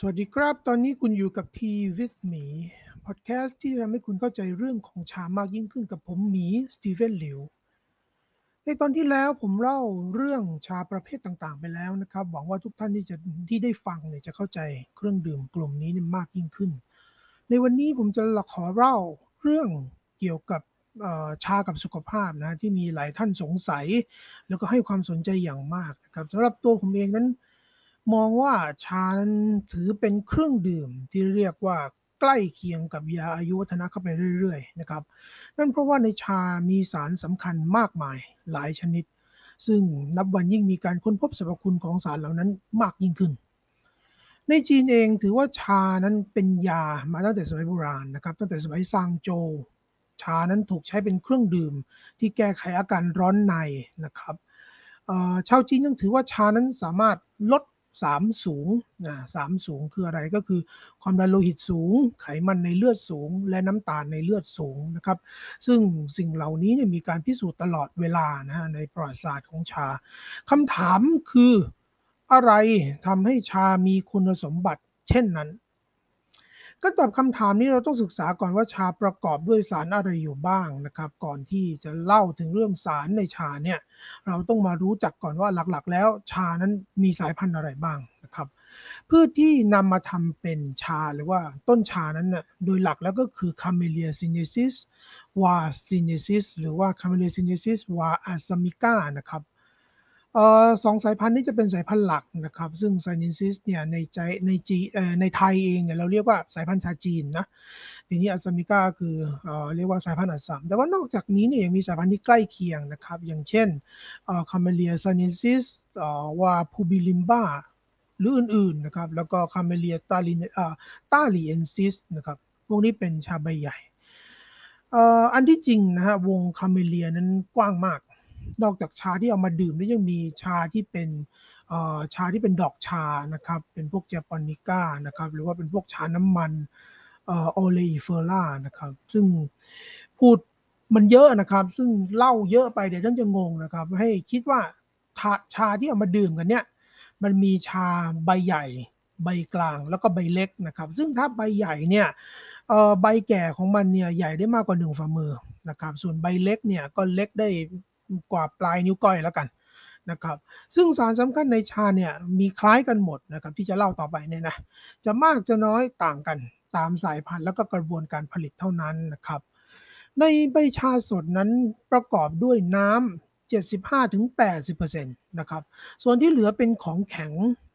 สวัสดีครับ ตอนนี้คุณอยู่กับ T with me พอดแคสต์ที่จะทำให้คุณเข้าใจเรื่องของชามากยิ่งขึ้นกับผมหมีสตีเฟนหลิว ในตอนที่แล้วผมเล่าเรื่องชาประเภทต่างๆ ไปแล้วนะครับ หวังว่าทุกท่านที่จะที่ได้ฟังเนี่ยจะเข้าใจเครื่องดื่มกลุ่มนี้มากยิ่งขึ้น ในวันนี้ผมจะขอเล่าเรื่องเกี่ยวกับชากับสุขภาพนะที่มีหลายท่านสงสัย แล้วก็ให้ความสนใจอย่างมากนะครับสำหรับตัวผมเองนั้น มองว่าชานั้นถือเป็นเครื่องดื่มที่เรียกว่าใกล้เคียงกับยาอายุวัฒนะเข้าไปเรื่อยๆนะครับ นั่นเพราะว่าในชามีสารสำคัญมากมายหลายชนิด ซึ่งนับวันยิ่งมีการค้นพบสรรพคุณของสารเหล่านั้นมากยิ่งขึ้น ในจีนเองถือว่าชานั้นเป็นยามาตั้งแต่สมัยโบราณนะครับ ตั้งแต่สมัยซางโจวชานั้นถูกใช้เป็นเครื่องดื่ม ที่แก้ไขอาการร้อนในนะครับชาวจีนยังถือว่าชานั้นสามารถลด สามสูงนะสามสูงคืออะไรก็คือ ความดันโลหิตสูง ไขมันในเลือดสูง และน้ำตาลในเลือดสูงนะครับ ซึ่งสิ่งเหล่านี้เนี่ยมีการพิสูจน์ตลอดเวลานะในประวัติศาสตร์ของชาคำถามคืออะไรทำให้ชามีคุณสมบัติเช่นนั้น ก็ตอบคำถามนี้เราต้องศึกษาก่อนว่าชาประกอบด้วยสารอะไรอยู่บ้างนะครับ ก่อนที่จะเล่าถึงเรื่องสารในชาเนี่ยเราต้องมารู้จักก่อนว่าหลักๆ แล้วชานั้นมีสายพันธุ์อะไรบ้างนะครับพืชที่นำมาทำเป็นชาหรือว่าต้นชานั้นน่ยโดยหลักแล้วก็คือ Camellia sinensis วา sinensis หรือว่า Camellia sinensis วา asamica นะครับ สองสายพันธุ์นี้จะเป็นสายพันธุ์หลักนะครับ ซึ่งไซนิซิสเนี่ยในใจในจีในไทยเองเนี่ยเราเรียกว่าสายพันธุ์ชาจีนนะทีนี้อัสมิก้าคือเรียกว่าสายพันธุ์อัสสัมแต่ว่านอกจากนี้เนี่ยยังมีสายพันธุ์ที่ใกล้เคียงนะครับ อย่างเช่น Camellia sinensis var. pubilimba หรืออื่นๆนะครับ แล้วก็ Camellia talin taliensis นะครับ พวกนี้เป็นชาใบใหญ่อันที่จริงนะฮะวงศ์ Camellia นั้นกว้างมาก นอกจากชาที่เอามาดื่มแล้วยังมีชาที่เป็นชาที่เป็นดอกชานะครับ เป็นพวก japonica นะครับ หรือว่าเป็นพวกชาน้ำมันโอเลอิเฟอร่านะครับ ซึ่งพูดมันเยอะนะครับ ซึ่งเล่าเยอะไปเดี๋ยวท่านจะงงนะครับ ให้คิดว่าชาที่เอามาดื่มกันเนี่ย มันมีชาใบใหญ่ใบกลางแล้วก็ใบเล็กนะครับ ซึ่งถ้าใบใหญ่เนี่ยใบแก่ของมันเนี่ยใหญ่ได้มากกว่าหนึ่งฝ่ามือนะครับ ส่วนใบเล็กเนี่ยก็เล็กได้ กว่าปลายนิ้วก้อยแล้วกันนะครับซึ่งสารสำคัญในชาเนี่ยมีคล้ายกันหมดนะครับที่จะเล่าต่อไปเนี่ยนะจะมากจะน้อยต่างกันตามสายพันธุ์แล้วก็กระบวนการผลิตเท่านั้นนะครับในใบชาสดนั้นประกอบด้วยน้ำ75-80%นะครับส่วนที่เหลือเป็นของแข็ง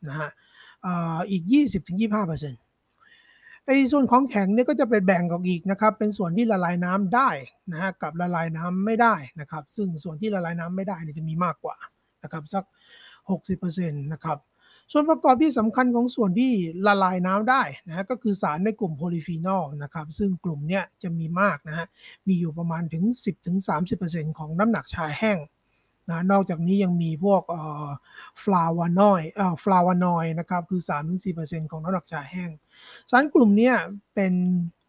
นะฮะอีก 20-25% ไอ้ส่วนของแข็งเนี่ยก็จะเป็นแบ่งออกอีกนะครับ เป็นส่วนที่ละลายน้ำได้นะฮะกับละลายน้ำไม่ได้นะครับ ซึ่งส่วนที่ละลายน้ำไม่ได้เนี่ยจะมีมากกว่านะครับสัก 60%นะครับส่วนประกอบที่สำคัญของส่วนที่ละลายน้ำได้นะฮะก็คือสารในกลุ่มโพลีฟีนอลนะครับซึ่งกลุ่มเนี้ยจะมีมากนะฮะมีอยู่ประมาณถึง 10-30%ของน้ำหนักชาแห้งนะนอกจากนี้ยังมีพวกฟลาวานอยด์ฟลาวานอลนะครับคือ 3-4%ของน้ำหนักชาแห้ง สารกลุ่มนี้เป็น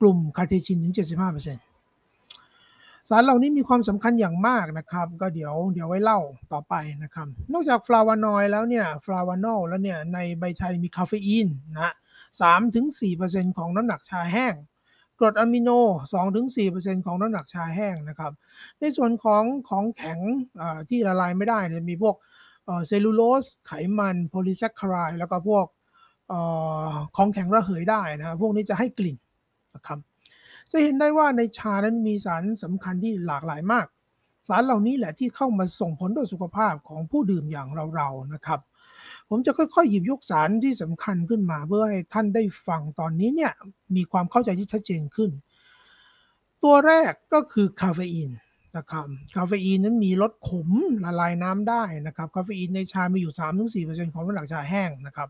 กลุ่มคาเทชินถึง 75%สารเหล่านี้มีความสำคัญอย่างมากนะครับ ก็เดี๋ยวเดี๋ยวไว้เล่าต่อไปนะครับ นอกจากฟลาวานอยด์แล้วเนี่ยฟลาวานอลแล้วเนี่ยในใบชามีคาเฟอีนนะ3-4%ของน้ำหนักชาแห้งกรดอะมิโน 2-4%ของน้ำหนักชาแห้งนะครับ ในส่วนของของแข็งที่ละลายไม่ได้เนี่ยมีพวกเซลลูโลส ไขมัน โพลีแซคคาไรด์แล้วก็พวก ของแข็งระเหยได้นะพวกนี้จะให้กลิ่นนะครับจะเห็นได้ว่าในชานั้นมีสารสำคัญที่หลากหลายมาก สารเหล่านี้แหละที่เข้ามาส่งผลต่อสุขภาพของผู้ดื่มอย่างเราๆนะครับ ผมจะค่อยๆ หยิบยกสารที่สำคัญขึ้นมา เพื่อให้ท่านได้ฟังตอนนี้เนี่ยมีความเข้าใจที่ชัดเจนขึ้น ตัวแรกก็คือคาเฟอีน นะครับคาเฟอีนนั้นมีรสขมละลายน้ำได้นะครับคาเฟอีนในชา มีอยู่ 3-4%ของน้ำหนักชาแห้งนะครับ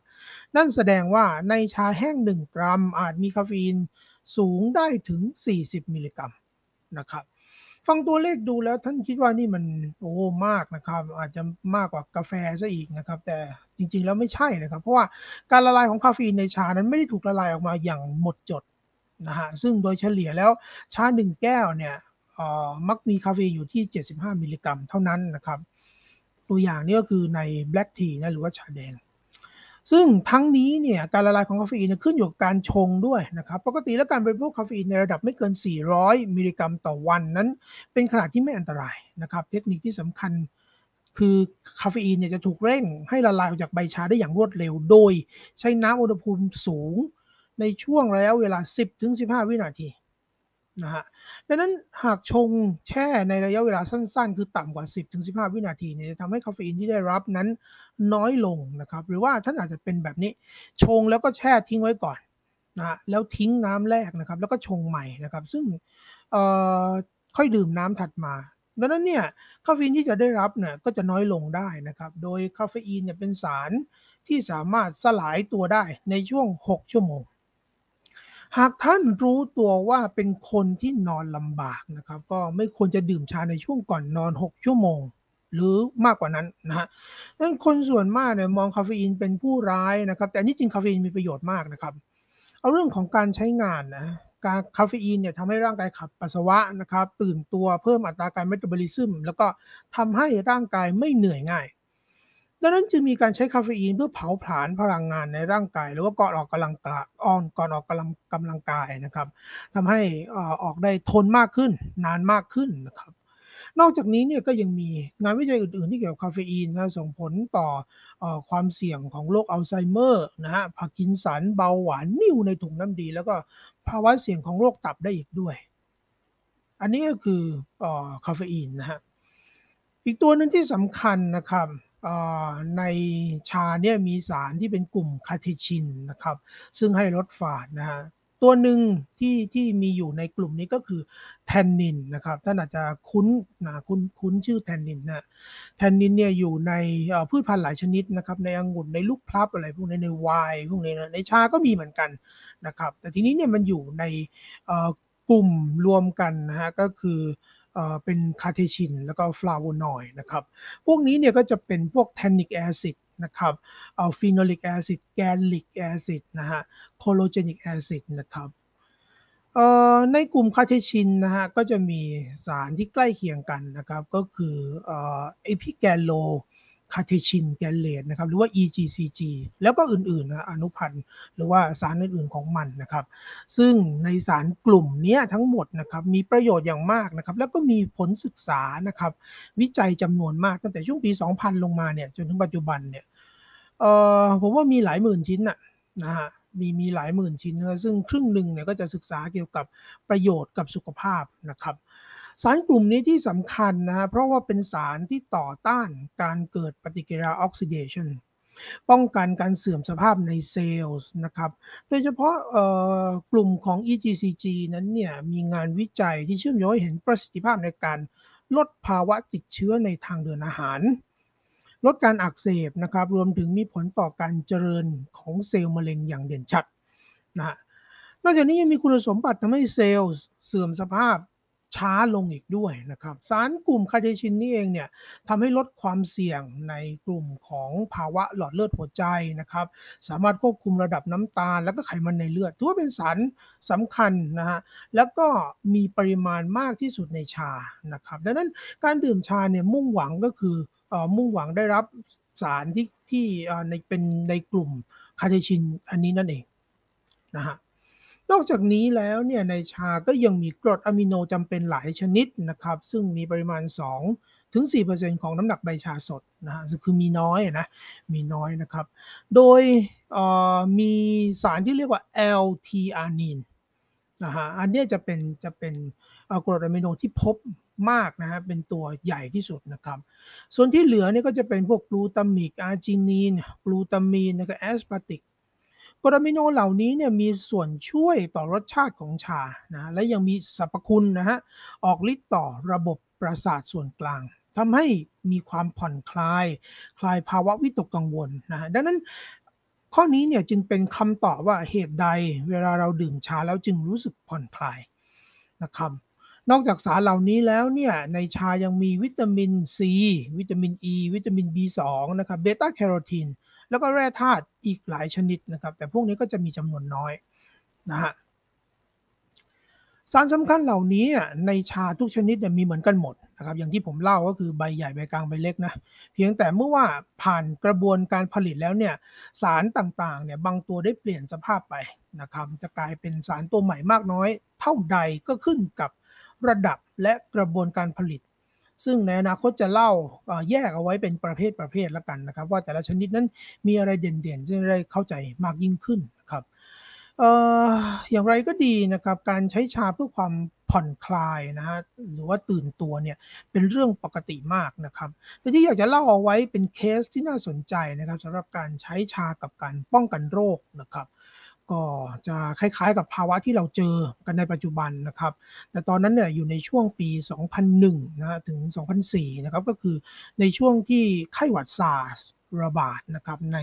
นั่นแสดงว่าในชาแห้ง 1 กรัม อาจมีคาเฟอีนสูงได้ถึง 40 มิลลิกรัมนะครับฟังตัวเลขดูแล้วท่านคิดว่านี่มันโอ้มากนะครับ อาจจะมากกว่ากาแฟซะอีกนะครับ แต่จริงๆแล้วไม่ใช่นะครับ เพราะว่าการละลายของคาเฟอีนในชานั้นไม่ได้ถูกละลายออกมาอย่างหมดจดนะฮะซึ่งโดยเฉลี่ยแล้วชาหนึ่งแก้วเนี่ย มักมีคาเฟอีนอยู่ที่ 75 มิลลิกรัมเท่านั้นนะครับ ตัวอย่างนี้ก็คือใน black tea นะหรือว่าชาแดง ซึ่งทั้งนี้เนี่ยการละลายของคาเฟอีนขึ้นอยู่กับการชงด้วยนะครับ ปกติแล้วการบริโภคคาเฟอีนในระดับไม่เกิน 400 มิลลิกรัมต่อวันนั้น เป็นขนาดที่ไม่อันตรายนะครับ เทคนิคที่สำคัญคือคาเฟอีนเนี่ยจะถูกเร่งให้ละลายออกจากใบชาได้อย่างรวดเร็ว โดยใช้น้ำอุณหภูมิสูงในช่วงระยะเวลา 10-15 วินาที นะฮะดังนั้นหากชงแช่ในระยะเวลาสั้นๆ คือต่ำกว่า 10-15 วินาทีเนี่ยจะทำให้คาเฟอีนที่ได้รับนั้นน้อยลงนะครับ หรือว่าท่านอาจจะเป็นแบบนี้ชงแล้วก็แช่ทิ้งไว้ก่อนนะแล้วทิ้งน้ำแรกนะครับ แล้วก็ชงใหม่นะครับ ซึ่งค่อยดื่มน้ำถัดมาดังนั้นเนี่ยคาเฟอีนที่จะได้รับเนี่ยก็จะน้อยลงได้นะครับ โดยคาเฟอีนเนี่ยเป็นสารที่สามารถสลายตัวได้ในช่วง 6 ชั่วโมง หากท่านรู้ตัวว่าเป็นคนที่นอนลำบากนะครับ ก็ไม่ควรจะดื่มชาในช่วงก่อนนอน 6 ชั่วโมง หรือมากกว่านั้นนะฮะดังนั้นคนส่วนมากเนี่ยมองคาเฟอีนเป็นผู้ร้ายนะครับ แต่ที่จริงคาเฟอีนมีประโยชน์มากนะครับ เอาเรื่องของการใช้งานนะการคาเฟอีนเนี่ยทำให้ร่างกายขับปัสสาวะนะครับ ตื่นตัวเพิ่มอัตราการเมตาบอลิซึมแล้วก็ทำให้ร่างกายไม่เหนื่อยง่าย ดังนั้นจึงมีการใช้คาเฟอีนเพื่อเผาผลาญพลังงานในร่างกาย หรือว่าก่อนออกกำลังกายอ่อนก่อนออกกำลังกำลังกายนะครับทำให้ออกได้ทนมากขึ้น นานมากขึ้นนะครับ นอกจากนี้เนี่ยก็ยังมีงานวิจัยอื่นๆ ที่เกี่ยวกับคาเฟอีนนะส่งผลต่ออความเสี่ยงของโรคอัลไซเมอร์นะฮะพาร์กินสันเบาหวานนิ่วในถุงน้ำดี แล้วก็ภาวะเสี่ยงของโรคตับได้อีกด้วย อันนี้ก็คืออคาเฟอีนนะฮะอีกตัวหนึ่งที่สำคัญนะครับ ในชาเนี่ยมีสารที่เป็นกลุ่มคาเทชินนะครับ ซึ่งให้ลดฝาดนะฮะตัวหนึ่งที่ที่มีอยู่ในกลุ่มนี้ก็คือแทนนินนะครับท่านอาจจะคุ้นนะคุ้นคุ้นชื่อแทนนินนะแทนนินเนี่ยอยู่ในพืชพันธุ์หลายชนิดนะครับในองุ่นในลูกพลับอะไรพวกนี้ในไวน์พวกนี้นะในชาก็มีเหมือนกันนะครับ แต่ทีนี้เนี่ยมันอยู่ในกลุ่มรวมกันนะฮะก็คือ เป็นคาเทชินแล้วก็ฟลาโวนอยด์นะครับ พวกนี้เนี่ยก็จะเป็นพวกแทนิกแอซิดนะครับเอา phenolic acid gallic acid นะฮะ chlorogenic acid นะครับในกลุ่มคาเทชินนะฮะก็จะมีสารที่ใกล้เคียงกันนะครับ ก็คือ epigallocatechin gallate นะครับหรือว่า EGCG แล้วก็อื่นๆนะอนุพันธ์หรือว่าสารอื่นๆของมันนะครับ ซึ่งในสารกลุ่มนี้ทั้งหมดนะครับมีประโยชน์อย่างมากนะครับ แล้วก็มีผลศึกษานะครับ วิจัยจำนวนมากตั้งแต่ช่วงปี 2000 ลงมาเนี่ยจนถึงปัจจุบันเนี่ยเออผมว่ามีหลายหมื่นชิ้นอะนะฮะมีมีหลายหมื่นชิ้นนะซึ่งครึ่งหนึ่งเนี่ยก็จะศึกษาเกี่ยวกับประโยชน์กับสุขภาพนะครับ สารกลุ่มนี้ที่สำคัญนะเพราะว่าเป็นสารที่ต่อต้านการเกิดปฏิกิริยาออกซิเดชันป้องกันการเสื่อมสภาพในเซลล์นะครับ โดยเฉพาะกลุ่มของ EGCG นั้นเนี่ยมีงานวิจัยที่เชื่อมโยงให้เห็นประสิทธิภาพในการลดภาวะติดเชื้อในทางเดินอาหาร ลดการอักเสบนะครับ รวมถึงมีผลต่อการเจริญของเซลล์มะเร็งอย่างเด่นชัดนะนอกจากนี้ยังมีคุณสมบัติทำให้เซลล์เสื่อมสภาพ ช้าลงอีกด้วยนะครับสารกลุ่มคาเทชินนี่เองเนี่ยทำให้ลดความเสี่ยงในกลุ่มของภาวะหลอดเลือดหัวใจนะครับสามารถควบคุมระดับน้ำตาล แล้วก็ไขมันในเลือดถือว่าเป็นสารสำคัญนะฮะแล้วก็มีปริมาณมากที่สุดในชานะครับดังนั้นการดื่มชาเนี่ยมุ่งหวังก็คือมุ่งหวังได้รับสารที่ที่ในเป็นในกลุ่มคาเทชินอันนี้นั่นเองนะฮะ นอกจากนี้แล้วเนี่ยในชาก็ยังมีกรดอะมิโนจำเป็นหลายชนิดนะครับ ซึ่งมีปริมาณ 2 ถึง 4%ของน้ำหนักใบชาสดนะฮะคือมีน้อยนะมีน้อยนะครับ โดยมีสารที่เรียกว่า L-T อานินนะฮะอันนี้จะเป็นจะเป็นกรดอะมิโนที่พบมากนะฮะเป็นตัวใหญ่ที่สุดนะครับ ส่วนที่เหลือเนี่ยก็จะเป็นพวก glutamic อาร์จินีนกลูตามีนแล้วก็ aspartic กรดอะมิโนเหล่านี้เนี่ยมีส่วนช่วยต่อรสชาติของชานะและยังมีสรรพคุณนะฮะออกฤทธิ์ต่อระบบประสาทส่วนกลางทำให้มีความผ่อนคลาย คลายภาวะวิตกกังวลนะดังนั้นข้อนี้เนี่ยจึงเป็นคำตอบว่าเหตุใดเวลาเราดื่มชาแล้วจึงรู้สึกผ่อนคลายนะครับนอกจากสารเหล่านี้แล้วเนี่ยในชายังมีวิตามินซีวิตามินอ e, ีวิตามิน B2 นะครับเบต้าแคโรทีน แล้วก็แร่ธาตุอีกหลายชนิดนะครับ แต่พวกนี้ก็จะมีจำนวนน้อยนะฮะสารสำคัญเหล่านี้ในชาทุกชนิดมีเหมือนกันหมดนะครับอย่างที่ผมเล่าก็คือใบใหญ่ใบกลางใบเล็กนะเพียงแต่เมื่อว่าผ่านกระบวนการผลิตแล้วเนี่ยสารต่างๆเนี่ยบางตัวได้เปลี่ยนสภาพไปนะครับจะกลายเป็นสารตัวใหม่มากน้อย เท่าใดก็ขึ้นกับระดับและกระบวนการผลิต ซึ่งในอนาคตจะเล่าแยกเอาไว้เป็นประเภทประเภทละกันนะครับ ว่าแต่ละชนิดนั้นมีอะไรเด่นๆจะได้เข้าใจมากยิ่งขึ้นครับเอ่ออย่างไรก็ดีนะครับการใช้ชาเพื่อความผ่อนคลายนะฮะหรือว่าตื่นตัวเนี่ยเป็นเรื่องปกติมากนะครับ แต่ที่อยากจะเล่าเอาไว้เป็นเคสที่น่าสนใจนะครับสำหรับการใช้ชากับการป้องกันโรคนะครับ ก็จะคล้ายๆ กับภาวะที่เราเจอกันในปัจจุบันนะครับ แต่ตอนนั้นเนี่ยอยู่ในช่วงปี 2001นะถึง 2004นะครับก็คือในช่วงที่ไข้หวัดซาร์สระบาดนะครับใน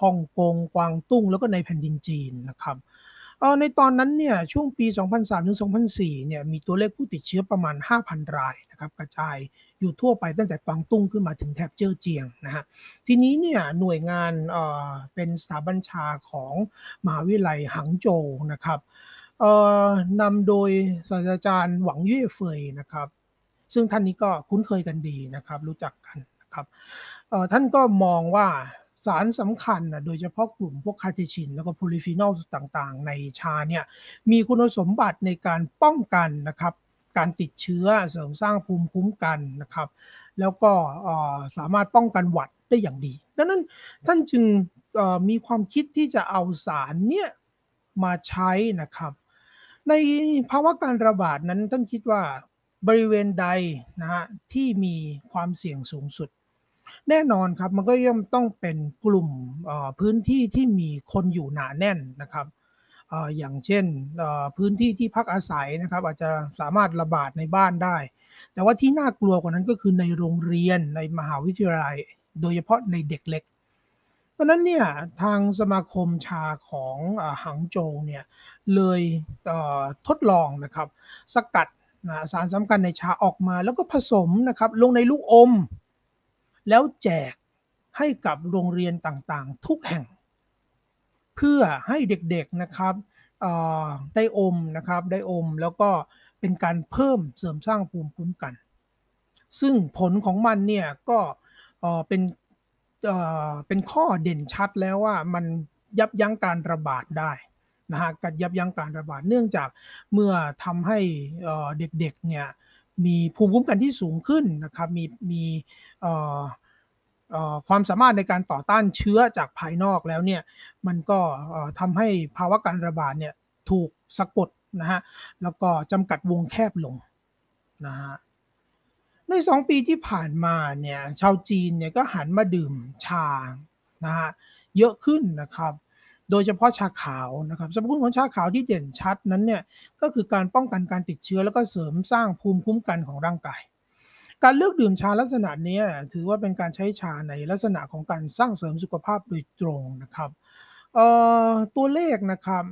ฮ่องกงกวางตุ้งแล้วก็ในแผ่นดินจีนนะครับ ในตอนนั้นเนี่ยช่วงปี 2003ถึง2004เนี่ยมีตัวเลขผู้ติดเชื้อประมาณ 5,000 รายนะครับกระจายอยู่ทั่วไปตั้งแต่กวางตุ้งขึ้นมาถึงแถบเจ้อเจียงนะฮะทีนี้เนี่ยหน่วยงานเอ่อเป็นสถาบัญชาของมหาวิทยาลัยหังโจวนะครับเอ่อนำโดยศาสตราจารย์หวังเย่เฟยนะครับ ซึ่งท่านนี้ก็คุ้นเคยกันดีนะครับรู้จักกันนะครับท่านก็มองว่า สารสำคัญนะโดยเฉพาะกลุ่มพวกคาเทชิน แล้วก็โพลีฟีนอลต่างๆ ในชาเนี่ยมีคุณสมบัติในการป้องกันนะครับการติดเชื้อเสริมสร้างภูมิคุ้มกันนะครับ แล้วก็สามารถป้องกันหวัดได้อย่างดี ดังนั้นท่านจึงมีความคิดที่จะเอาสารเนี่ยมาใช้นะครับ ในภาวะการระบาดนั้นท่านคิดว่าบริเวณใดนะฮะที่มีความเสี่ยงสูงสุด แน่นอนครับมันก็ย่อมต้องเป็นกลุ่มพื้นที่ที่มีคนอยู่หนาแน่นนะครับอย่างเช่นพื้นที่ที่พักอาศัยนะครับ อาจจะสามารถระบาดในบ้านได้ แต่ว่าที่น่ากลัวกว่านั้นก็คือในโรงเรียนในมหาวิทยาลัย โดยเฉพาะในเด็กเล็กเพราะนั้นเนี่ยทางสมาคมชาของหังโจวเนี่ยเลยทดลองนะครับสกัดสารสำคัญในชาออกมาแล้วก็ผสมนะครับลงในลูกอม แล้วแจกให้กับโรงเรียนต่างๆ ทุกแห่ง เพื่อให้เด็กๆนะครับได้อมนะครับได้อมแล้วก็เป็นการเพิ่มเสริมสร้างภูมิคุ้มกัน ซึ่งผลของมันเนี่ยก็เป็นเป็นข้อเด่นชัดแล้วว่ามันยับยั้งการระบาดได้นะฮะการยับยั้งการระบาดเนื่องจากเมื่อทำให้เด็กๆเนี่ย มีภูมิคุ้มกันที่สูงขึ้นนะครับ มีมีความสามารถในการต่อต้านเชื้อจากภายนอกแล้วเนี่ย มันก็ทำให้ภาวะการระบาดเนี่ยถูกสะกดนะฮะ แล้วก็จำกัดวงแคบลงนะฮะ ในสองปีที่ผ่านมาเนี่ย ชาวจีนเนี่ยก็หันมาดื่มชานะฮะเยอะขึ้นนะครับ โดยเฉพาะชาขาวนะครับสรรพคุณของชาขาวที่เด่นชัดนั้นเนี่ยก็คือการป้องกันการติดเชื้อแล้วก็เสริมสร้างภูมิคุ้มกันของร่างกาย การเลือกดื่มชาลักษณะนี้ถือว่าเป็นการใช้ชาในลักษณะของการสร้างเสริมสุขภาพโดยตรงนะครับตัวเลขนะครับ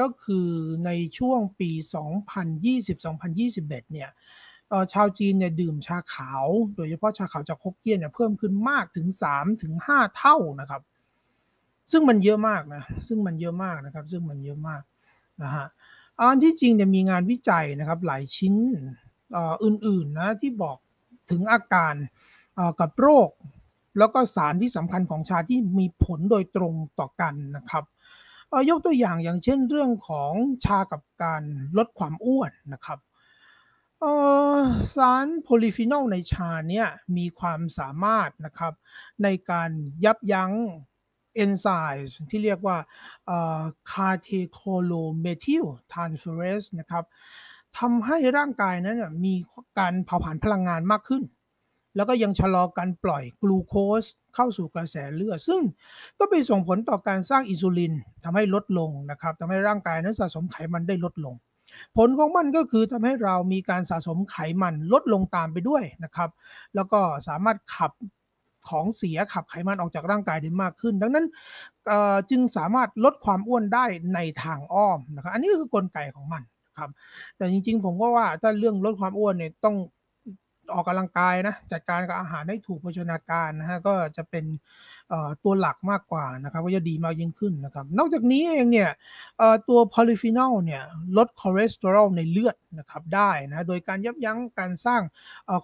ก็คือในช่วงปี 2020-2021 เนี่ยชาวจีนเนี่ยดื่มชาขาว โดยเฉพาะชาขาวจากฮกเกี้ยนเนี่ยเพิ่มขึ้นมากถึง 3-5 เท่านะครับ ซึ่งมันเยอะมากนะ ซึ่งมันเยอะมากนะครับ ซึ่งมันเยอะมากนะฮะอันที่จริงเนี่ยมีงานวิจัยนะครับหลายชิ้นอื่นๆนะที่บอกถึงอาการกับโรค แล้วก็สารที่สำคัญของชาที่มีผลโดยตรงต่อกันนะครับยกตัวอย่างอย่างเช่นเรื่องของชากับการลดความอ้วนนะครับสารโพลีฟีนอลในชาเนี่ยมีความสามารถนะครับในการยับยั้ง เอนไซม์ที่เรียกว่า catechol-O-methyltransferase นะครับทำให้ร่างกายนั้นมีการเผาผลาญพลังงานมากขึ้น แล้วก็ยังชะลอการปล่อยกลูโคสเข้าสู่กระแสเลือด ซึ่งก็ไปส่งผลต่อการสร้างอินซูลินทำให้ลดลงนะครับทำให้ร่างกายนั้นสะสมไขมันได้ลดลง ผลของมันก็คือทำให้เรามีการสะสมไขมันลดลงตามไปด้วยนะครับ แล้วก็สามารถขับ ของเสียขับไขมันออกจากร่างกายได้มากขึ้น ดังนั้นจึงสามารถลดความอ้วนได้ในทางอ้อมนะครับอันนี้คือกลไกของมันครับแต่จริงๆ ผมก็ว่าถ้าเรื่องลดความอ้วนเนี่ยต้อง ออกกำลังกายนะจัดการกับอาหารให้ถูกโภชนาการนะฮะก็จะเป็นตัวหลักมากกว่านะครับก็จะดีมากยิ่งขึ้นนะครับ นอกจากนี้เองเนี่ยตัวโพลีฟีนอลเนี่ยลดคอเลสเตอรอลในเลือดนะครับได้นะโดยการยับยั้งการสร้าง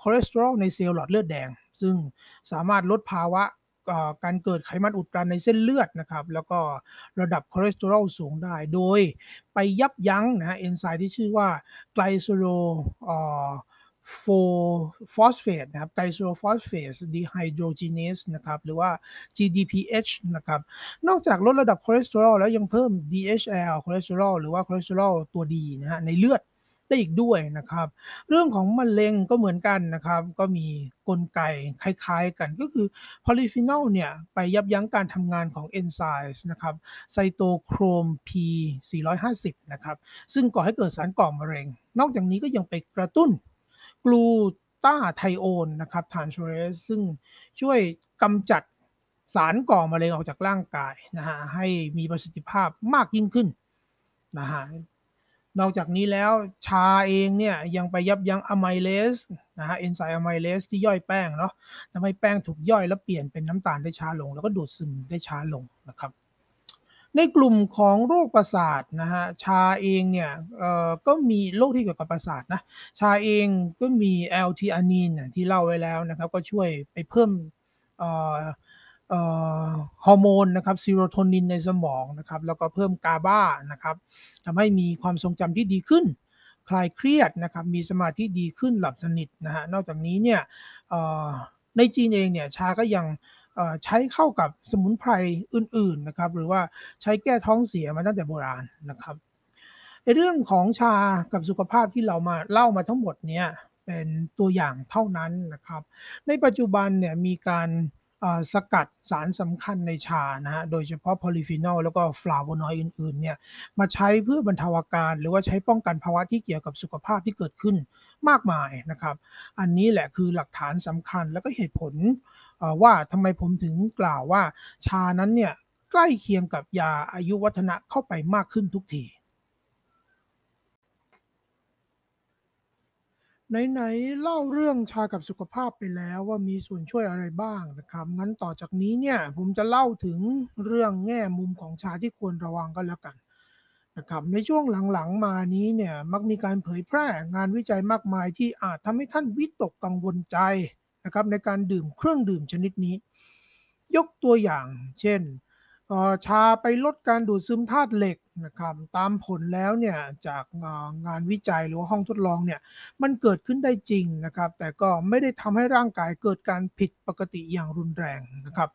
คอเลสเตอรอลในเซลล์หลอดเลือดแดง ซึ่งสามารถลดภาวะการเกิดไขมันอุดตันในเส้นเลือดนะครับแล้วก็ระดับคอเลสเตอรอลสูงได้ โดยไปยับยั้งนะเอนไซม์ที่ชื่อว่า glycerol phosphate นะครับ glycerophosphate dehydrogenase นะครับ หรือว่า GDPH นะครับ นอกจากลดระดับคอเลสเตอรอลแล้วยังเพิ่ม DHL คอเลสเตอรอลหรือว่าคอเลสเตอรอลตัวดีนะฮะในเลือดได้อีกด้วยนะครับ เรื่องของมะเร็งก็เหมือนกันนะครับ ก็มีกลไกคล้ายๆกันก็คือพอลิฟีนอลเนี่ย ไปยับยั้งการทำงานของเอนไซม์นะครับไซโตโครม P 450 นะครับ ซึ่งก่อให้เกิดสารก่อมะเร็ง นอกจากนี้ก็ยังไปกระตุ้น glutathione นะครับ transferase ซึ่งช่วยกำจัดสารก่อมะเร็งออกจากร่างกายนะฮะให้มีประสิทธิภาพมากยิ่งขึ้นนะฮะนอกจากนี้แล้วชาเองเนี่ยยังไปยับยั้งอะไมเลสนะฮะเอนไซม์อะไมเลสที่ย่อยแป้งเนาะทำให้แป้งถูกย่อยแล้วเปลี่ยนเป็นน้ำตาลได้ช้าลง แล้วก็ดูดซึมได้ช้าลงนะครับ ในกลุ่มของโรคประสาทนะฮะชาเองเนี่ยก็มีโรคที่เกี่ยวกับประสาทนะชาเองก็มี L-theanine ที่เล่าไว้แล้วนะครับก็ช่วยไปเพิ่มฮอร์โมนนะครับซีโรโทนินในสมองนะครับแล้วก็เพิ่ม GABA นะครับทำให้มีความทรงจำที่ดีขึ้น คลายเครียดนะครับมีสมาธิดีขึ้นหลับสนิทนะฮะนอกจากนี้เนี่ยในจีนเองเนี่ยชาก็ยัง ใช้เข้ากับสมุนไพรอื่นๆนะครับหรือว่าใช้แก้ท้องเสียมาตั้งแต่โบราณนะครับในเรื่องของชากับสุขภาพที่เรามาเล่ามาทั้งหมดเนี่ยเป็นตัวอย่างเท่านั้นนะครับ ในปัจจุบันเนี่ยมีการสกัดสารสำคัญในชานะฮะ โดยเฉพาะโพลีฟีนอลแล้วก็ฟลาโวนอยด์อื่นๆเนี่ยมาใช้เพื่อบรรเทาอาการ หรือว่าใช้ป้องกันภาวะที่เกี่ยวกับสุขภาพที่เกิดขึ้นมากมายนะครับ อันนี้แหละคือหลักฐานสำคัญแล้วก็เหตุผล ว่าทำไมผมถึงกล่าวว่าชานั้นเนี่ยใกล้เคียงกับยาอายุวัฒนะเข้าไปมากขึ้นทุกทีไหนๆเล่าเรื่องชากับสุขภาพไปแล้วว่ามีส่วนช่วยอะไรบ้างนะครับงั้นต่อจากนี้เนี่ยผมจะเล่าถึงเรื่องแง่มุมของชาที่ควรระวังก็แล้วกันนะครับในช่วงหลังๆมานี้เนี่ยมักมีการเผยแพร่งานวิจัยมากมายที่อาจทำให้ท่านวิตกกังวลใจ นะครับในการดื่มเครื่องดื่มชนิดนี้ ยกตัวอย่าง เช่นชาไปลดการดูดซึมธาตุเหล็กนะครับตามผลแล้วเนี่ยจากงานวิจัยหรือว่าห้องทดลองเนี่ยมันเกิดขึ้นได้จริงนะครับ แต่ก็ไม่ได้ทำให้ร่างกายเกิดการผิดปกติอย่างรุนแรงนะครับ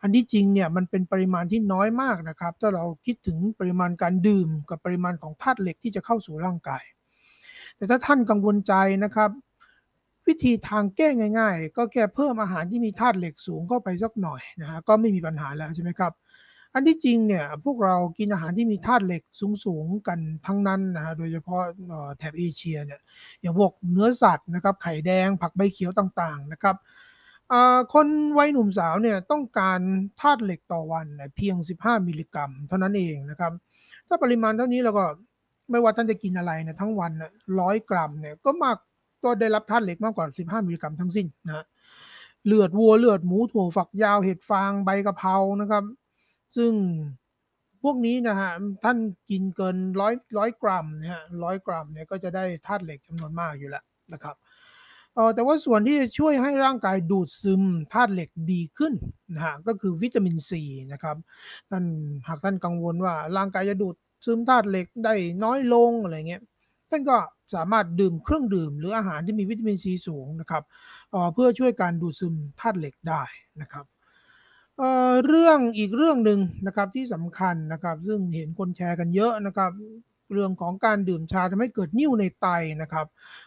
อันที่จริงเนี่ยมันเป็นปริมาณที่น้อยมากนะครับ ถ้าเราคิดถึงปริมาณการดื่มกับปริมาณของธาตุเหล็กที่จะเข้าสู่ร่างกาย แต่ถ้าท่านกังวลใจนะครับ วิธีทางแก้ง่าย ๆ ก็แค่เพิ่มอาหารที่มีธาตุเหล็กสูงเข้าไปสักหน่อยนะฮะก็ไม่มีปัญหาแล้วใช่ไหมครับ อันที่จริงเนี่ยพวกเรากินอาหารที่มีธาตุเหล็กสูงๆกันทั้งนั้นนะฮะโดยเฉพาะแถบเอเชียเนี่ยอย่างพวกเนื้อสัตว์นะครับไข่แดงผักใบเขียวต่างๆนะครับคนวัยหนุ่มสาวเนี่ยต้องการธาตุเหล็กต่อวันเพียง 15 มิลลิกรัม เท่านั้นเองนะครับ ถ้าปริมาณเท่านี้เราก็ไม่ว่าท่านจะกินอะไรเนี่ยทั้งวันร้อยกรัมเนี่ยก็มาก ก็ได้รับธาตุเหล็กมากกว่า 15 มิลลิกรัมทั้งสิ้นนะเลือดวัวเลือดหมูถั่วฝักยาวเห็ดฟางใบกะเพรานะครับ ซึ่งพวกนี้นะฮะท่านกินเกินร้อยร้อยกรัมนะฮะร้อยกรัมเนี่ยก็จะได้ธาตุเหล็กจำนวนมากอยู่แล้วนะครับเออแต่ว่าส่วนที่จะช่วยให้ร่างกายดูดซึมธาตุเหล็กดีขึ้นนะฮะก็คือวิตามินซีนะครับท่านหากท่านกังวลว่าร่างกายจะดูดซึมธาตุเหล็กได้น้อยลงอะไรเงี้ยท่านก็ สามารถดื่มเครื่องดื่ม หรืออาหารที่มีวิตามินซีสูงนะครับเพื่อช่วยการดูดซึมธาตุเหล็กได้นะครับเเรื่องอีกเรื่องหนึ่งนะครับที่สำคัญนะครับซึ่งเห็นคนแชร์กันเยอะนะครับเรื่องของการดื่มชาทำให้เกิดนิ่วในไตนะครับ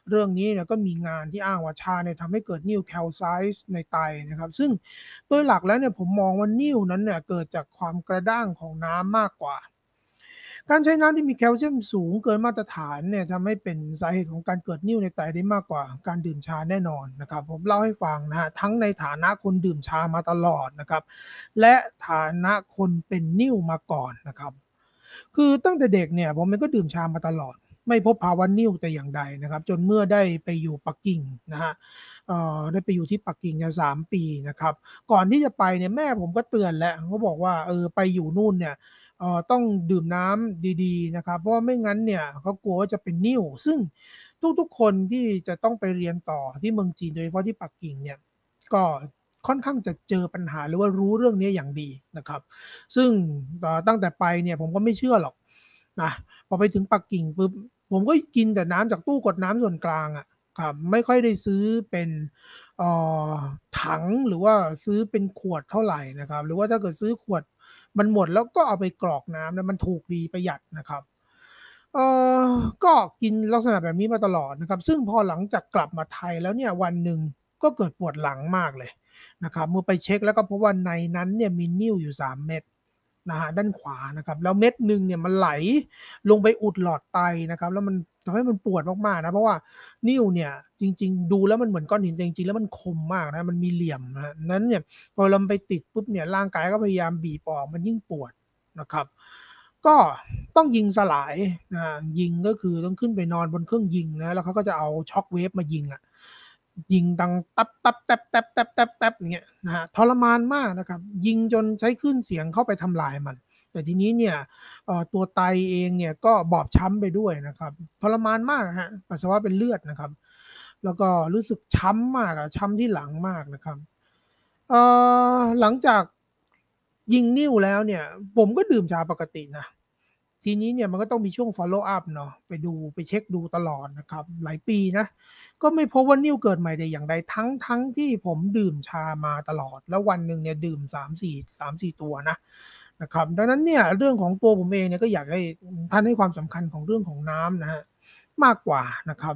เรื่องนี้เนี่ยก็มีงานที่อ้างว่าชาเนี่ยทำให้เกิดนิ่วแคลไซส์ในไตนะครับ ซึ่งโดยหลักแล้วเนี่ยผมมองว่านิ่วนั้นเนี่ยเกิดจากความกระด้างของน้ำมากกว่า การใช้น้ำที่มีแคลเซียมสูงเกินมาตรฐานเนี่ยทำให้เป็นสาเหตุของการเกิดนิ่วในไตได้มากกว่าการดื่มชาแน่นอนนะครับ ผมเล่าให้ฟังนะฮะทั้งในฐานะคนดื่มชามาตลอดนะครับ และฐานะคนเป็นนิ่วมาก่อนนะครับ คือตั้งแต่เด็กเนี่ยผมก็ดื่มชามาตลอด ไม่พบภาวะนิ่วแต่อย่างใดนะครับ จนเมื่อได้ไปอยู่ปักกิ่งนะฮะเอ่อได้ไปอยู่ที่ปักกิ่งเนี่ยสามปีนะครับ ก่อนที่จะไปเนี่ยแม่ผมก็เตือนแล้วเขาบอกว่าเออไปอยู่นู่นเนี่ย ต้องดื่มน้ำดีๆนะครับเพราะว่าไม่งั้นเนี่ยเขากลัวว่าจะเป็นนิ่ว ซึ่งทุกๆคนที่จะต้องไปเรียนต่อที่เมืองจีนโดยเฉพาะที่ปักกิ่งเนี่ยก็ค่อนข้างจะเจอปัญหาหรือว่ารู้เรื่องนี้อย่างดีนะครับ ซึ่งตั้งแต่ไปเนี่ยผมก็ไม่เชื่อหรอกนะพอไปถึงปักกิ่งปุ๊บผมก็กินแต่น้ำจากตู้กดน้ำส่วนกลางอะ่ะครับไม่ค่อยได้ซื้อเป็นถังหรือว่าซื้อเป็นขวดเท่าไหร่นะครับ หรือว่าถ้าเกิดซื้อขวด มันหมดแล้วก็เอาไปกรอกน้ำนะมันถูกดีประหยัดนะครับเออก็กินลักษณะแบบนี้มาตลอดนะครับ ซึ่งพอหลังจากกลับมาไทยแล้วเนี่ยวันหนึ่งก็เกิดปวดหลังมากเลยนะครับเมื่อไปเช็คแล้วก็พบว่าในนั้นเนี่ยมีนิ่วอยู่ 3 เม็ดนะฮะด้านขวานะครับ แล้วเม็ดหนึ่งเนี่ยมันไหลลงไปอุดหลอดไตนะครับ แล้วมัน ทำให้มันปวดมากๆนะ เพราะว่านิ่วเนี่ยจริง ๆ ดูแล้วมันเหมือนก้อนหินแต่จริงๆแล้วมันคมมากนะมันมีเหลี่ยมนะนั้นเนี่ยพอเราไปติดปุ๊บเนี่ยร่างกายก็พยายามบีบออกมันยิ่งปวดนะครับ ก็ต้องยิงสลายนะยิงก็คือต้องขึ้นไปนอนบนเครื่องยิงนะแล้วเขาก็จะเอาช็อคเวฟมายิงอะ่ะยิงดังตับตับแตบแตบแตบแตบแตบอย่างเงี้ยนะฮะทรมานมากนะครับ ยิงจนใช้คลื่นเสียงเข้าไปทำลายมัน แต่ทีนี้เนี่ยตัวไตเองเนี่ยก็บอบช้ำไปด้วยนะครับทรมานมากฮะปัสสาวะเป็นเลือดนะครับ แล้วก็รู้สึกช้ำมากอะช้ำที่หลังมากนะครับหลังจากยิงนิ้วแล้วเนี่ย ผมก็ดื่มชาปกตินะทีนี้เนี่ยมันก็ต้องมีช่วง follow up เนาะไปดูไปเช็คดูตลอดนะครับ หลายปีนะ ก็ไม่พบว่านิ่วเกิดใหม่แต่อย่างใดทั้งทั้งที่ผมดื่มชามาตลอด แล้ววันหนึ่งเนี่ยดื่ม 3 4 3 4 ตัวนะ นะครับดังนั้นเนี่ยเรื่องของตัวผมเองเนี่ยก็อยากให้ท่านให้ความสำคัญของเรื่องของน้ำนะฮะมากกว่านะครับ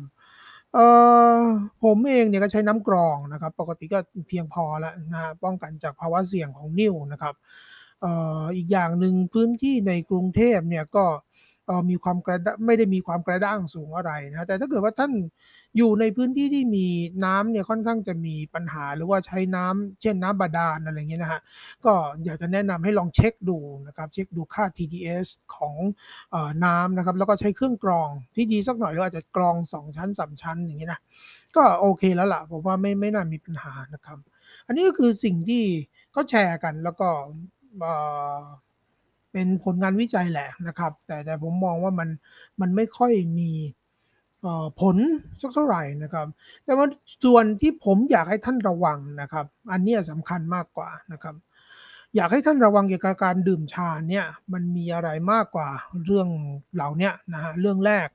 เอ่อผมเองเนี่ยก็ใช้น้ำกรองนะครับ ปกติก็เพียงพอแล้วนะป้องกันจากภาวะเสี่ยงของนิ่วนะครับอีกอย่างหนึ่งพื้นที่ในกรุงเทพเนี่ยก็มีความกระไม่ได้มีความกระด้างสูงอะไรนะแต่ถ้าเกิดว่าท่าน อยู่ในพื้นที่ที่มีน้ำเนี่ยค่อนข้างจะมีปัญหาหรือว่าใช้น้ำเช่นน้ำบาดาลอะไรเงี้ยนะฮะก็อยากจะแนะนำให้ลองเช็คดูนะครับเช็คดูค่า TDS ของอน้ำนะครับแล้วก็ใช้เครื่องกรองที่ดีสักหน่อยหรืออาจจะกรอง 2 ชั้น 3 ชั้นอย่างเงี้ยนะก็โอเคแล้วล่ะผมว่าไม่ไม่น่ามีปัญหานะครับ อันนี้ก็คือสิ่งที่ก็แชร์กันแล้วก็เป็นผลงานวิจัยแหละนะครับ แต่แต่ผมมองว่ามันมันไม่ค่อยมี ผลสักเท่าไหร่นะครับ แต่ว่าส่วนที่ผมอยากให้ท่านระวังนะครับ อันนี้สำคัญมากกว่านะครับ อยากให้ท่านระวังเกี่ยวกับการดื่มชาเนี่ยมันมีอะไรมากกว่าเรื่องเหล่านี้นะฮะเรื่องแรก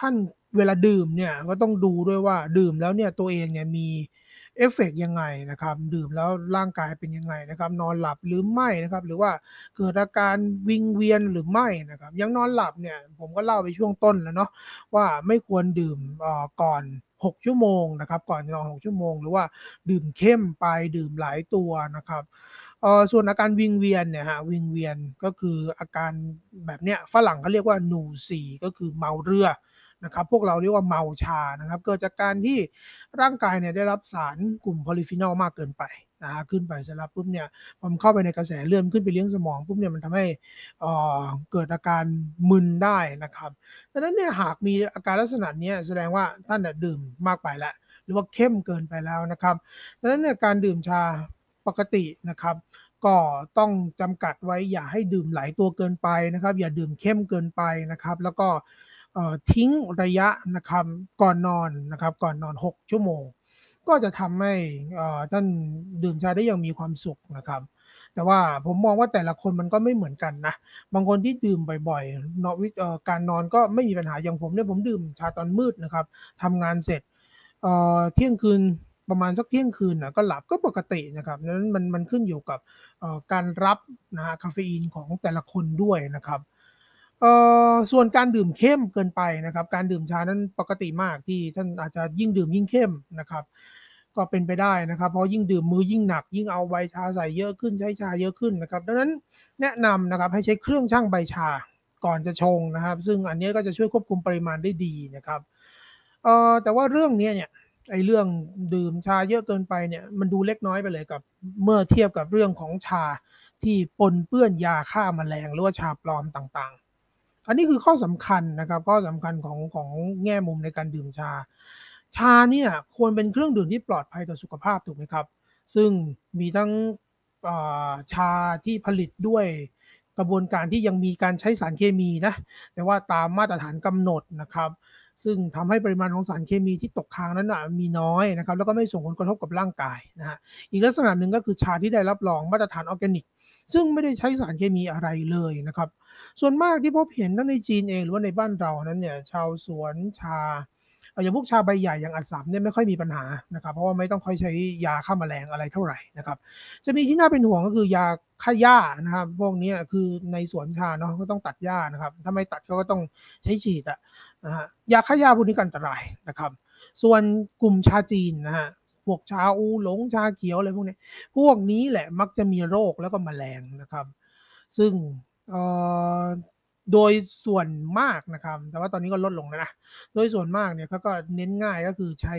ท่านเวลาดื่มเนี่ยก็ต้องดูด้วยว่าดื่มแล้วเนี่ยตัวเองเนี่ยมี เอฟเฟกยังไงนะครับดื่มแล้วร่างกายเป็นยังไงนะครับนอนหลับหรือไม่นะครับหรือว่าเกิดอาการวิงเวียนหรือไม่นะครับยังนอนหลับเนี่ยผมก็เล่าไปช่วงต้นแล้วเนาะว่าไม่ควรดื่มก่อน 6 ชั่วโมงนะครับก่อนนอน 6 ชั่วโมง หรือว่าดื่มเข้มไปดื่มหลายตัวนะครับส่วนอาการวิงเวียนเนี่ยฮะวิงเวียนก็คืออาการแบบเนี้ยฝรั่งเขาเรียกว่าหนูสีก็คือเมาเรือ นะครับพวกเราเรียกว่าเมาชานะครับเกิดจากการที่ร่างกายเนี่ยได้รับสารกลุ่มโพลิฟีนอลมากเกินไปนะฮะขึ้นไปเสร็จแล้วปุ๊บเนี่ยมันเข้าไปในกระแสเลือดขึ้นไปเลี้ยงสมองปุ๊บเนี่ยมันทำให้เกิดอาการมึนได้นะครับดังนั้นเนี่ยหากมีอาการลักษณะนี้แสดงว่าท่านดื่มมากไปแล้วหรือว่าเข้มเกินไปแล้วนะครับดังนั้นเนี่ยการดื่มชาปกตินะครับก็ต้องจำกัดไว้อย่าให้ดื่มหลายตัวเกินไปนะครับ อย่าดื่มเข้มเกินไปนะครับ แล้วก็ ทิ้งระยะนะครับก่อนนอนนะครับก่อนนอน 6 ชั่วโมง ก็จะทำให้ท่านดื่มชาได้อย่างมีความสุขนะครับแต่ว่าผมมองว่าแต่ละคนมันก็ไม่เหมือนกันนะ บางคนที่ดื่มบ่อยๆนอนการนอนก็ไม่มีปัญหาอย่างผมเนี่ยผมดื่มชาตอนมืดนะครับทำงานเสร็จเที่ยงคืนประมาณสักเที่ยงคืนนะก็หลับก็ปกตินะครับนั้นมันมันขึ้นอยู่กับการรับนะฮะคาเฟอีนของแต่ละคนด้วยนะครับ เอ่อส่วนการดื่มเข้มเกินไปนะครับ การดื่มชานั้นปกติมากที่ท่านอาจจะยิ่งดื่มยิ่งเข้มนะครับ ก็เป็นไปได้นะครับ เพราะยิ่งดื่มมือยิ่งหนัก ยิ่งเอาใบชาใส่เยอะขึ้นใช้ชาเยอะขึ้นนะครับ ดังนั้นแนะนำนะครับให้ใช้เครื่องชั่งใบชาก่อนจะชงนะครับ ซึ่งอันนี้ก็จะช่วยควบคุมปริมาณได้ดีนะครับเอ่อแต่ว่าเรื่องนี้เนี่ยไอ้เรื่องดื่มชาเยอะเกินไปเนี่ยมันดูเล็กน้อยไปเลยกับเมื่อเทียบกับเรื่องของชาที่ปนเปื้อนยาฆ่ามาแมลงหรือว่าชาปลอมต่าง อันนี้คือข้อสำคัญนะครับข้อสำคัญของของแง่มุมในการดื่มชา ชาเนี่ยควรเป็นเครื่องดื่มที่ปลอดภัยต่อสุขภาพถูกไหมครับ ซึ่งมีทั้งชาที่ผลิตด้วยกระบวนการที่ยังมีการใช้สารเคมีนะแต่ว่าตามมาตรฐานกำหนดนะครับ ซึ่งทำให้ปริมาณของสารเคมีที่ตกค้างนั้นนะมีน้อยนะครับแล้วก็ไม่ส่งผลกระทบกับร่างกายนะฮะอีกลักษณะหนึ่งก็คือชาที่ได้รับรองมาตรฐานออร์แกนิก ซึ่งไม่ได้ใช้สารเคมีอะไรเลยนะครับ ส่วนมากที่พบเห็นทั้งในจีนเองหรือว่าในบ้านเรานั้นเนี่ยชาวสวนชาอย่างพวกชาใบใหญ่อย่างอัดสามเนี่ยไม่ค่อยมีปัญหานะครับเพราะว่าไม่ต้องค่อยใช้ยาฆ่าแมลงอะไรเท่าไหร่นะครับ จะมีที่น่าเป็นห่วงก็คือยาฆ่าหญ้านะครับพวกนี้คือในสวนชาเนาะก็ต้องตัดหญ้านะครับถ้าไม่ตัดก็ต้องใช้ฉีดอะนะฮะยาฆ่าหญ้าพวกนี้อันตรายนะครับ ส่วนกลุ่มชาจีนนะฮะ พวกชาอูหลงชาเขียวอะไรพวกนี้พวกนี้แหละมักจะมีโรคแล้วก็มแมลงนะครับ ซึ่งโดยส่วนมากนะครับ แต่ว่าตอนนี้ก็ลดลงแล้วนะ โดยส่วนมากเนี่ยเขาก็เน้นง่ายก็คือใช้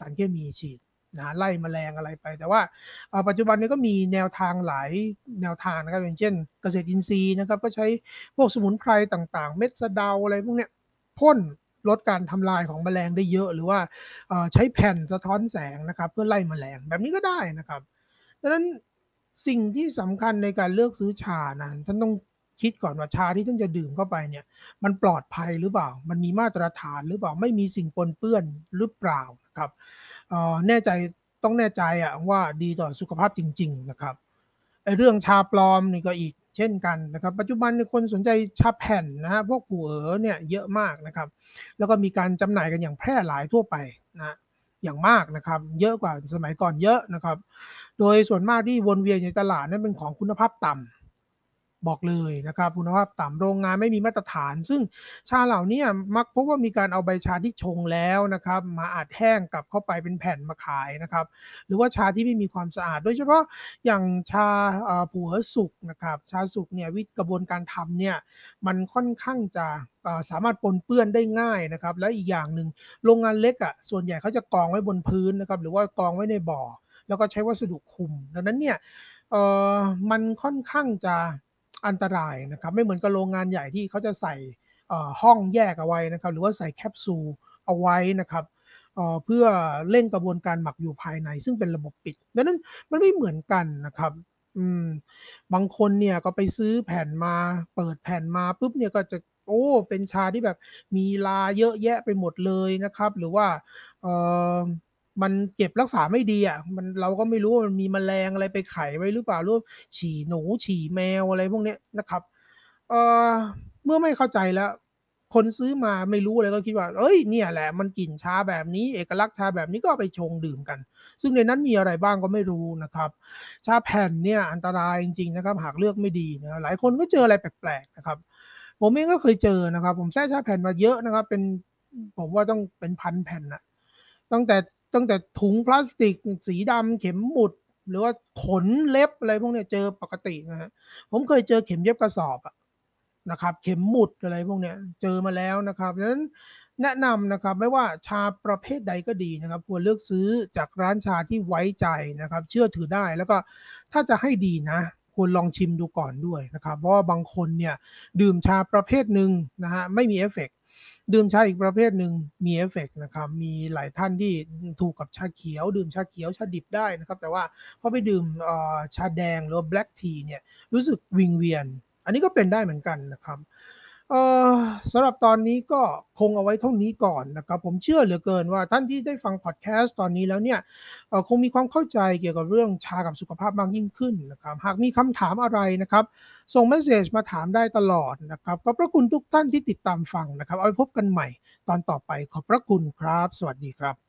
สารเคมีฉีดนะไล่มแมลงอะไรไป แต่ว่าปัจจุบันนี้ก็มีแนวทางหลายแนวทางนะครับอย่างเช่น เกษตรอินทรีย์นะครับ ก็ใช้พวกสมุนไพรต่างๆ เม็ดสะเดาอะไรพวกเนี้ยพ่น ลดการทำลายของแมลงได้เยอะ หรือว่าใช้แผ่นสะท้อนแสงนะครับ เพื่อไล่แมลงแบบนี้ก็ได้นะครับดังนั้นสิ่งที่สำคัญในการเลือกซื้อชานะท่านต้องคิดก่อนว่าชาที่ท่านจะดื่มเข้าไปเนี่ย มันปลอดภัยหรือเปล่า มันมีมาตรฐานหรือเปล่า ไม่มีสิ่งปนเปื้อนหรือเปล่านะครับแน่ใจต้องแน่ใจอะว่าดีต่อสุขภาพจริง ๆ นะครับไอเรื่องชาปลอมนี่ก็อีก เช่นกันนะครับ ปัจจุบันคนสนใจชาแผ่นนะฮะพวกกูเอ๋อเนี่ยเยอะมากนะครับ แล้วก็มีการจำหน่ายกันอย่างแพร่หลายทั่วไปนะอย่างมากนะครับ เยอะกว่าสมัยก่อนเยอะนะครับ โดยส่วนมากที่วนเวียนในตลาดนั้นเป็นของคุณภาพต่ำ บอกเลยนะครับคุณภาพต่ำโรงงานไม่มีมาตรฐาน ซึ่งชาเหล่านี้มักพบว่ามีการเอาใบชาที่ชงแล้วนะครับ มาอัดแห้งกลับเข้าไปเป็นแผ่นมาขายนะครับ หรือว่าชาที่ไม่มีความสะอาด โดยเฉพาะอย่างชาผัวสุกนะครับชาสุกเนี่ยวิธีกระบวนการทำเนี่ยมันค่อนข้างจะสามารถปนเปื้อนได้ง่ายนะครับ และอีกอย่างหนึ่งโรงงานเล็กอะส่วนใหญ่เขาจะกองไว้บนพื้นนะครับ หรือว่ากองไว้ในบ่อ แล้วก็ใช้วัสดุคุม ดังนั้นเนี่ยมันค่อนข้างจะ อันตรายนะครับ ไม่เหมือนกับโรงงานใหญ่ที่เขาจะใส่ห้องแยกเอาไว้นะครับ หรือว่าใส่แคปซูลเอาไว้นะครับเพื่อเล่นกระบวนการหมักอยู่ภายใน ซึ่งเป็นระบบปิดดังนั้นมันไม่เหมือนกันนะครับบางคนเนี่ยก็ไปซื้อแผ่นมาเปิดแผ่นมาปุ๊บเนี่ยก็จะโอ้เป็นชาที่แบบมีลาเยอะแยะไปหมดเลยนะครับ หรือว่า มันเก็บรักษาไม่ดีอะมันเราก็ไม่รู้ว่ามันมีแมลงอะไรไปไข่ไว้หรือเปล่าหรือฉี่หนูฉี่แมวอะไรพวกนี้นะครับเอ่อเมื่อไม่เข้าใจแล้ว คนซื้อมาไม่รู้อะไรก็คิดว่า เอ้ยเนี่ยแหละมันกลิ่นชาแบบนี้ เอกลักษณ์ชาแบบนี้ก็ไปชงดื่มกัน ซึ่งในนั้นมีอะไรบ้างก็ไม่รู้นะครับ ชาแผ่นเนี่ยอันตรายจริงๆนะครับ หากเลือกไม่ดีนะหลายคนก็เจออะไรแปลกๆนะครับผมเองก็เคยเจอนะครับ ผมแช่ชาแผ่นมาเยอะนะครับ เป็นผมว่าต้องเป็นพันแผ่นนะตั้งแต่ ตั้งแต่ถุงพลาสติก สีดำเข็มหมุด หรือว่าขนเล็บอะไรพวกนี้เจอปกตินะฮะผมเคยเจอเข็มเย็บกระสอบอะนะครับ เข็มหมุดอะไรพวกนี้เจอมาแล้วนะครับดังนั้นแนะนำนะครับไม่ว่าชาประเภทใดก็ดีนะครับ ควรเลือกซื้อจากร้านชาที่ไว้ใจนะครับ เชื่อถือได้แล้วก็ถ้าจะให้ดีนะ ควรลองชิมดูก่อนด้วยนะครับ เพราะว่าบางคนเนี่ยดื่มชาประเภทหนึ่งนะฮะไม่มีเอฟเฟก ดื่มชาอีกประเภทหนึ่งมีเอฟเฟกนะครับมีหลายท่านที่ถูกกับชาเขียว ดื่มชาเขียวชาดิบได้นะครับแต่ว่าพอไปดื่มชาแดงหรือแบล็กทีเนี่ยรู้สึกวิงเวียน อันนี้ก็เป็นได้เหมือนกันนะครับ สำหรับตอนนี้ก็คงเอาไว้เท่านี้ก่อนนะครับ ผมเชื่อเหลือเกินว่าท่านที่ได้ฟังพอดแคสต์ตอนนี้แล้วเนี่ยคงมีความเข้าใจเกี่ยวกับเรื่องชากับสุขภาพมากยิ่งขึ้นนะครับ หากมีคำถามอะไรนะครับ ส่งเมสเซจมาถามได้ตลอดนะครับขอบพระคุณทุกท่านที่ติดตามฟังนะครับ เอาไว้พบกันใหม่ตอนต่อไปขอบพระคุณครับ สวัสดีครับ